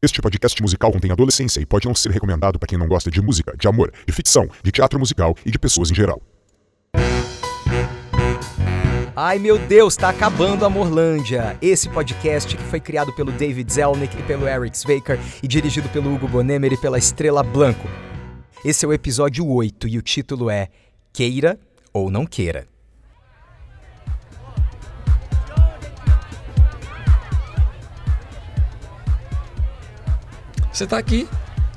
Este podcast musical contém adolescência e pode não ser recomendado para quem não gosta de música, de amor, de ficção, de teatro musical e de pessoas em geral. Ai meu Deus, tá acabando a Morlândia! Esse podcast que foi criado pelo David Zelnick e pelo Eric Zwaker e dirigido pelo Hugo Bonemer e pela Estrela Blanco. Esse é o episódio 8 e o título é Queira ou Não Queira. Você tá aqui.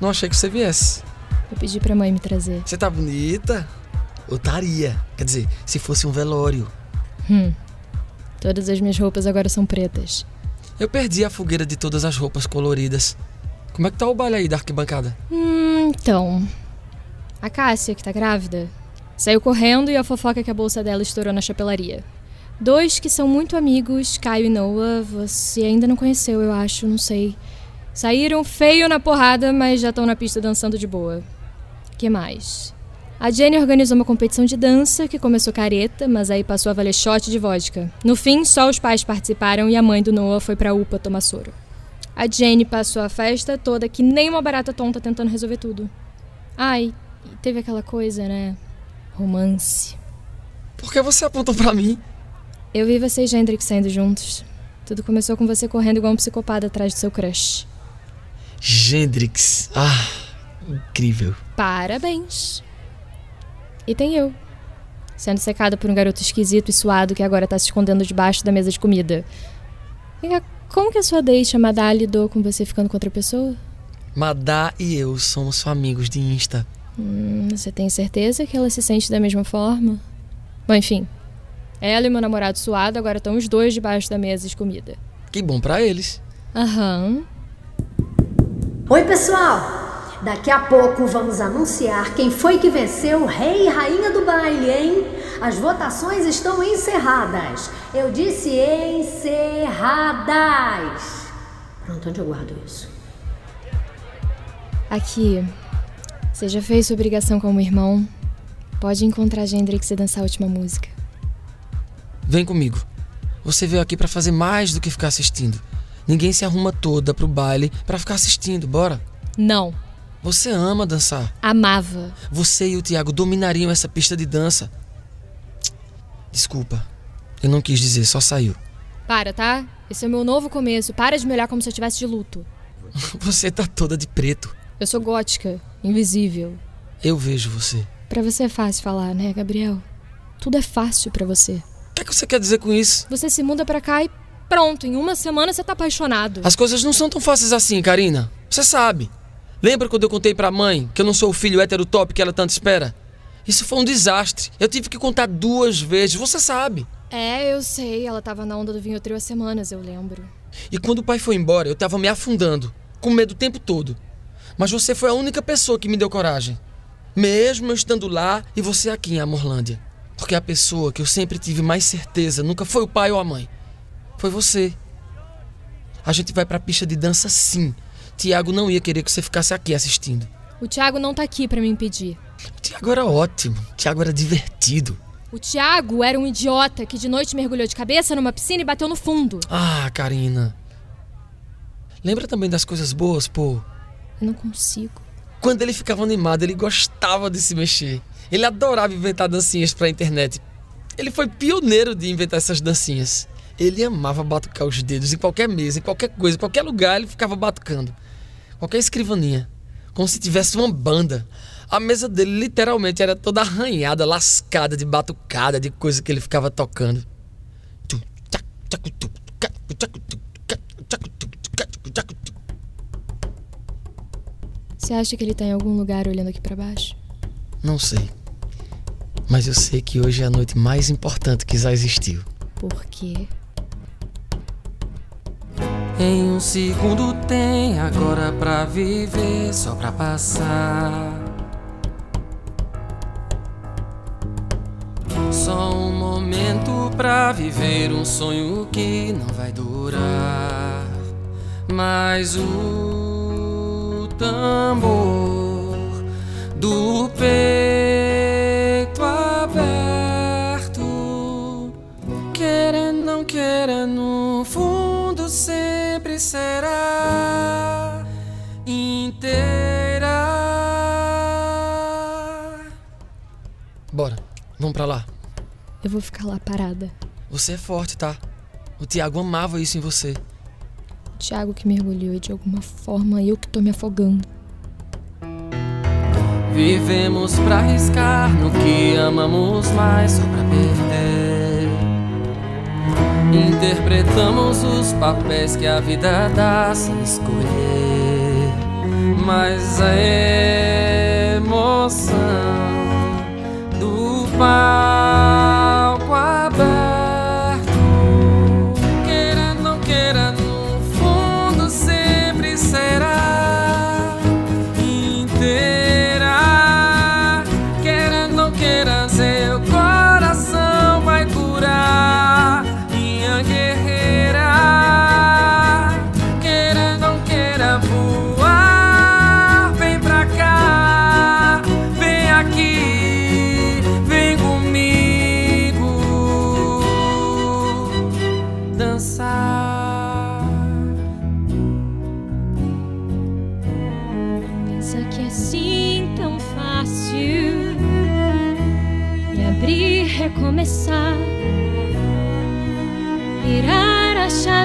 Não achei que você viesse. Eu pedi pra mãe me trazer. Você tá bonita? Otaria. Quer dizer, se fosse um velório. Hum. Todas as minhas roupas agora são pretas. Eu perdi a fogueira de todas as roupas coloridas. Como é que tá o baile aí da arquibancada? Hum, então. A Cássia, que tá grávida, saiu correndo e a fofoca que a bolsa dela estourou na chapelaria. Dois que são muito amigos, Caio e Noah, você ainda não conheceu, eu acho, não sei. Saíram feio na porrada, mas já estão na pista dançando de boa. que mais? A Jenny organizou uma competição de dança que começou careta, mas aí passou a valer shot de vodka. No fim, só os pais participaram e a mãe do Noah foi pra UPA tomar soro. A Jenny passou a festa toda que nem uma barata tonta tentando resolver tudo. Ai, teve aquela coisa, né? Romance. Por que você apontou pra mim? Eu vi você e Hendrik saindo juntos. Tudo começou com você correndo igual um psicopata atrás do seu crush. Gendrix. Ah, incrível. Parabéns. E tem eu. Sendo secada por um garoto esquisito e suado que agora tá se escondendo debaixo da mesa de comida. Como que a sua date, a Madá, lidou com você ficando com outra pessoa? Madá e eu somos só amigos de Insta. Hum, você tem certeza que ela se sente da mesma forma? Bom, enfim. Ela e meu namorado suado agora estão os dois debaixo da mesa de comida. Que bom pra eles. Aham. Oi, pessoal! Daqui a pouco vamos anunciar quem foi que venceu o rei e rainha do baile, hein? As votações estão encerradas. Eu disse encerradas. Pronto, onde eu guardo isso? Aqui. Você já fez sua obrigação como irmão. Pode encontrar Gendrix e dançar a última música. Vem comigo. Você veio aqui pra fazer mais do que ficar assistindo. Ninguém se arruma toda pro baile pra ficar assistindo. Bora. Não. Você ama dançar. Amava. Você e o Thiago dominariam essa pista de dança. Desculpa. Eu não quis dizer, só saiu. Para, tá? Esse é o meu novo começo. Para de me olhar como se eu estivesse de luto. Você tá toda de preto. Eu sou gótica, invisível. Eu vejo você. Pra você é fácil falar, né, Gabriel? Tudo é fácil pra você. O que, é que você quer dizer com isso? Você se muda pra cá e pronto, em uma semana você tá apaixonado. As coisas não são tão fáceis assim, Karina. Você sabe. Lembra quando eu contei pra mãe que eu não sou o filho hétero top que ela tanto espera? Isso foi um desastre. Eu tive que contar duas vezes, você sabe. É, eu sei. Ela tava na onda do vinho trio há semanas, eu lembro. E quando o pai foi embora, eu tava me afundando, com medo o tempo todo. Mas você foi a única pessoa que me deu coragem. Mesmo eu estando lá e você aqui em Amorlândia. Porque a pessoa que eu sempre tive mais certeza nunca foi o pai ou a mãe. Foi você. A gente vai pra pista de dança sim. Tiago não ia querer que você ficasse aqui assistindo. O Thiago não tá aqui pra me impedir. O Tiago era ótimo. O Tiago era divertido. O Thiago era um idiota que de noite mergulhou de cabeça numa piscina e bateu no fundo. Ah, Karina. Lembra também das coisas boas, pô? Eu não consigo. Quando ele ficava animado, ele gostava de se mexer. Ele adorava inventar dancinhas pra internet. Ele foi pioneiro de inventar essas dancinhas. Ele amava batucar os dedos em qualquer mesa, em qualquer coisa, em qualquer lugar ele ficava batucando. Qualquer escrivaninha. Como se tivesse uma banda. A mesa dele literalmente era toda arranhada, lascada de batucada, de coisa que ele ficava tocando. Você acha que ele tá em algum lugar olhando aqui pra baixo? Não sei. Mas eu sei que hoje é a noite mais importante que já existiu. Por quê? Em um segundo tem agora pra viver, só pra passar. Só um momento pra viver um sonho que não vai durar. Mas o tambor do peito aberto, querendo, não querendo, no fundo sempre será inteira. Bora, vamos pra lá. Eu vou ficar lá parada. Você é forte, tá? O Tiago amava isso em você. O Tiago que mergulhou e de alguma forma eu que tô me afogando. Vivemos pra arriscar no que amamos mais pra a Interpretamos os papéis que a vida dá sem escolher. Mas é.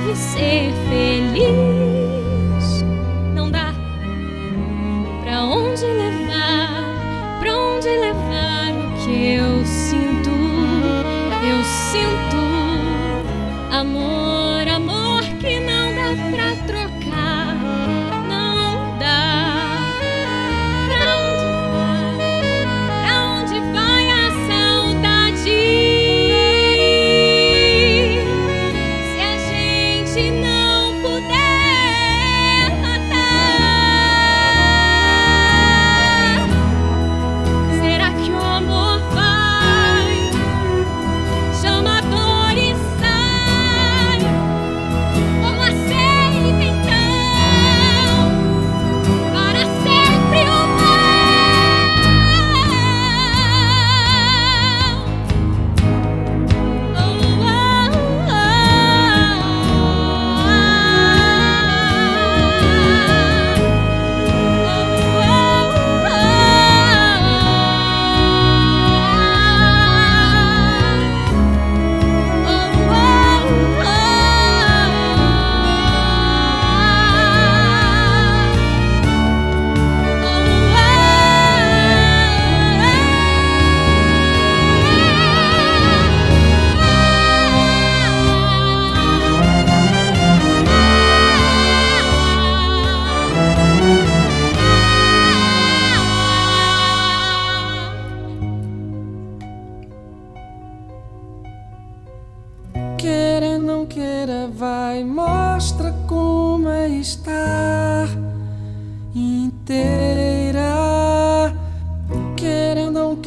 sempre ser feliz.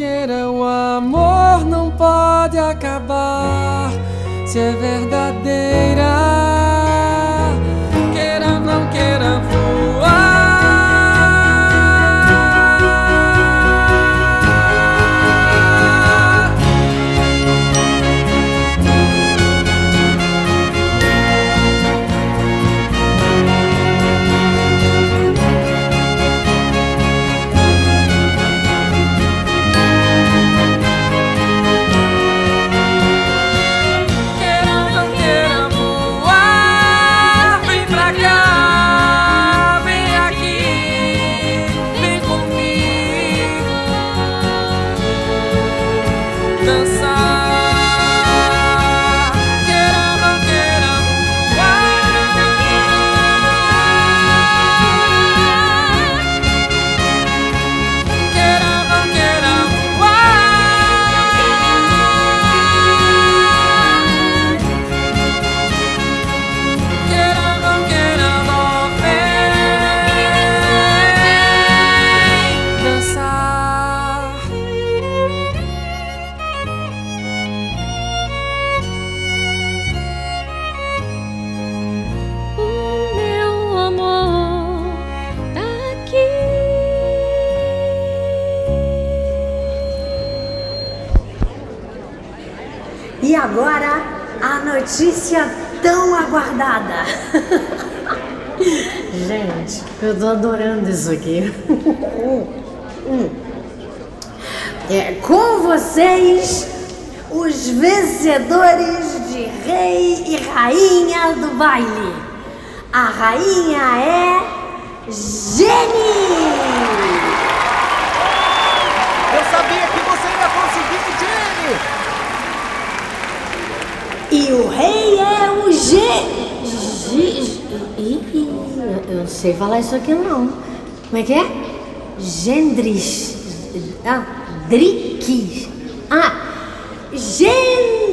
queira o amor não pode acabar se é verdadeira. E agora a notícia tão aguardada. Gente, eu tô adorando isso aqui. Hum, hum. É com vocês os vencedores de Rei e Rainha do Baile. A rainha é Jenny. Eu sabia que você ia conseguir, Jenny. E o rei é o G. G... Ih, Eu sei falar isso aqui não. Como é que é? Gendris. Ah, Driques. Ah, ganhei.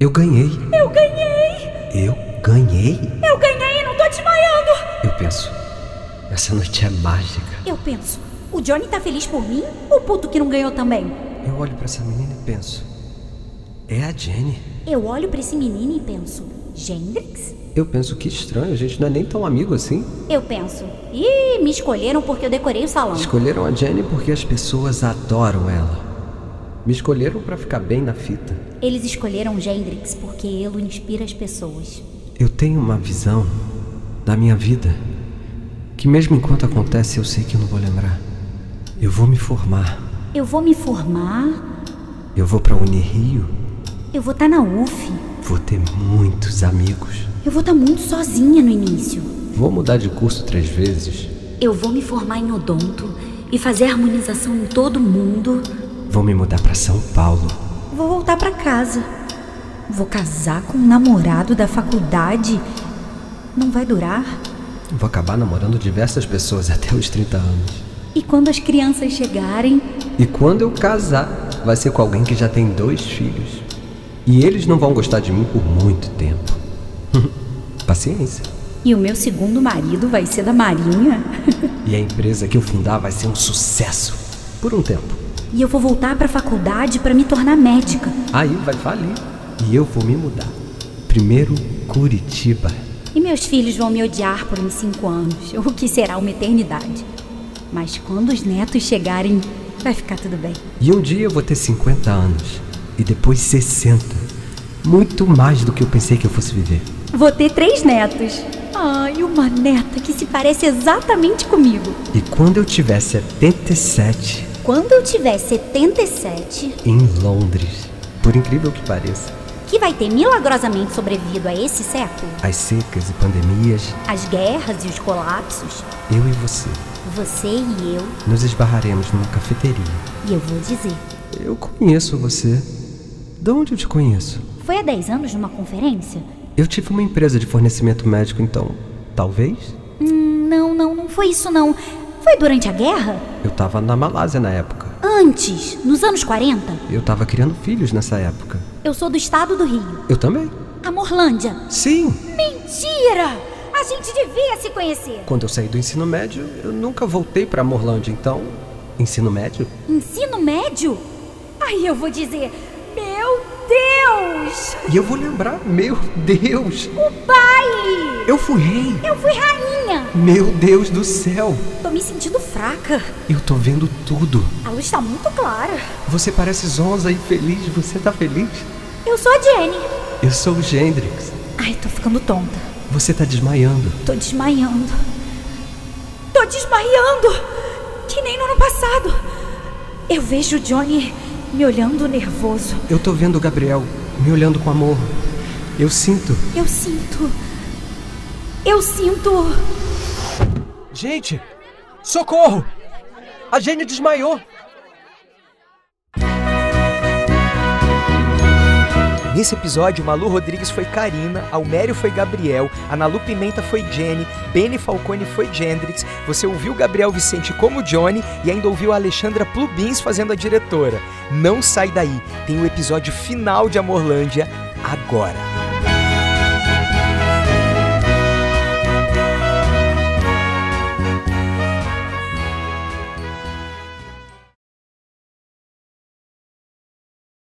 Eu ganhei! Eu ganhei? Eu ganhei penso, essa noite é mágica. Eu penso, o Johnny tá feliz por mim? O puto que não ganhou também? Eu olho pra essa menina e penso, é a Jenny. Eu olho pra esse menino e penso, Gendrix? Eu penso que estranho, a gente não é nem tão amigo assim. Eu penso, ih, me escolheram porque eu decorei o salão. Escolheram a Jenny porque as pessoas adoram ela. Me escolheram pra ficar bem na fita. Eles escolheram Gendrix porque ele inspira as pessoas. Eu tenho uma visão da minha vida que mesmo enquanto acontece eu sei que eu não vou lembrar. Eu vou me formar. Eu vou me formar, Eu vou pra Unirio. eu vou estar na UF, Vou ter muitos amigos. eu vou estar muito sozinha no início. Vou mudar de curso três vezes. Eu vou me formar em odonto e fazer harmonização em todo mundo. Vou me mudar pra São Paulo. Vou voltar pra casa. Vou casar com um namorado da faculdade. Não vai durar. Vou acabar namorando diversas pessoas até os 30 anos. E quando as crianças chegarem, E quando eu casar, vai ser com alguém que já tem dois filhos. E eles não vão gostar de mim por muito tempo. Paciência. e o meu segundo marido vai ser da Marinha, E a empresa que eu fundar vai ser um sucesso. Por um tempo. e eu vou voltar pra faculdade pra me tornar médica. Aí vai falir. E eu vou me mudar. Primeiro, Curitiba. E meus filhos vão me odiar por uns cinco anos, o que será uma eternidade. Mas quando os netos chegarem, vai ficar tudo bem. E um dia eu vou ter 50 anos. E depois 60. Muito mais do que eu pensei que eu fosse viver. Vou ter três netos. Ai, uma neta que se parece exatamente comigo. E quando eu tiver 77, Quando eu tiver 77, em Londres, por incrível que pareça, que vai ter milagrosamente sobrevivido a esse século, as secas e pandemias, as guerras e os colapsos, eu e você você e eu, nos esbarraremos numa cafeteria. e eu vou dizer. Eu conheço você. De onde eu te conheço? Foi há 10 anos numa conferência? Eu tive uma empresa de fornecimento médico, então. Talvez? Hum, não, não, não foi isso não. Foi durante a guerra? Eu tava na Malásia na época. Antes, nos anos 40. Eu tava criando filhos nessa época. Eu sou do estado do Rio. Eu também. A Morlândia. Sim! Mentira! A gente devia se conhecer. Quando eu saí do ensino médio, eu nunca voltei pra Morlândia, então. Ensino médio? Ensino médio? Aí eu vou dizer: Meu Deus! E eu vou lembrar, meu Deus! O baile! Eu fui rei! Eu fui rainha! Meu Deus do céu! Tô me sentindo fraca. Eu tô vendo tudo. A luz tá muito clara. Você parece zonza e feliz. Você tá feliz? Eu sou a Jenny. Eu sou o Gendrix. Ai, tô ficando tonta. Você tá desmaiando. Tô desmaiando. Tô desmaiando! Que nem no ano passado. Eu vejo o Johnny me olhando nervoso. Eu tô vendo o Gabriel me olhando com amor. Eu sinto. Eu sinto. Eu sinto. Gente! Socorro! A Jenny desmaiou! Nesse episódio, Malu Rodrigues foi Karina, Almério foi Gabriel, Analu Pimenta foi Jenny, Benny Falcone foi Gendrix, você ouviu Gabriel Vicente como Johnny e ainda ouviu a Alexandra Plubins fazendo a diretora. Não sai daí, tem o episódio final de Amorlândia agora.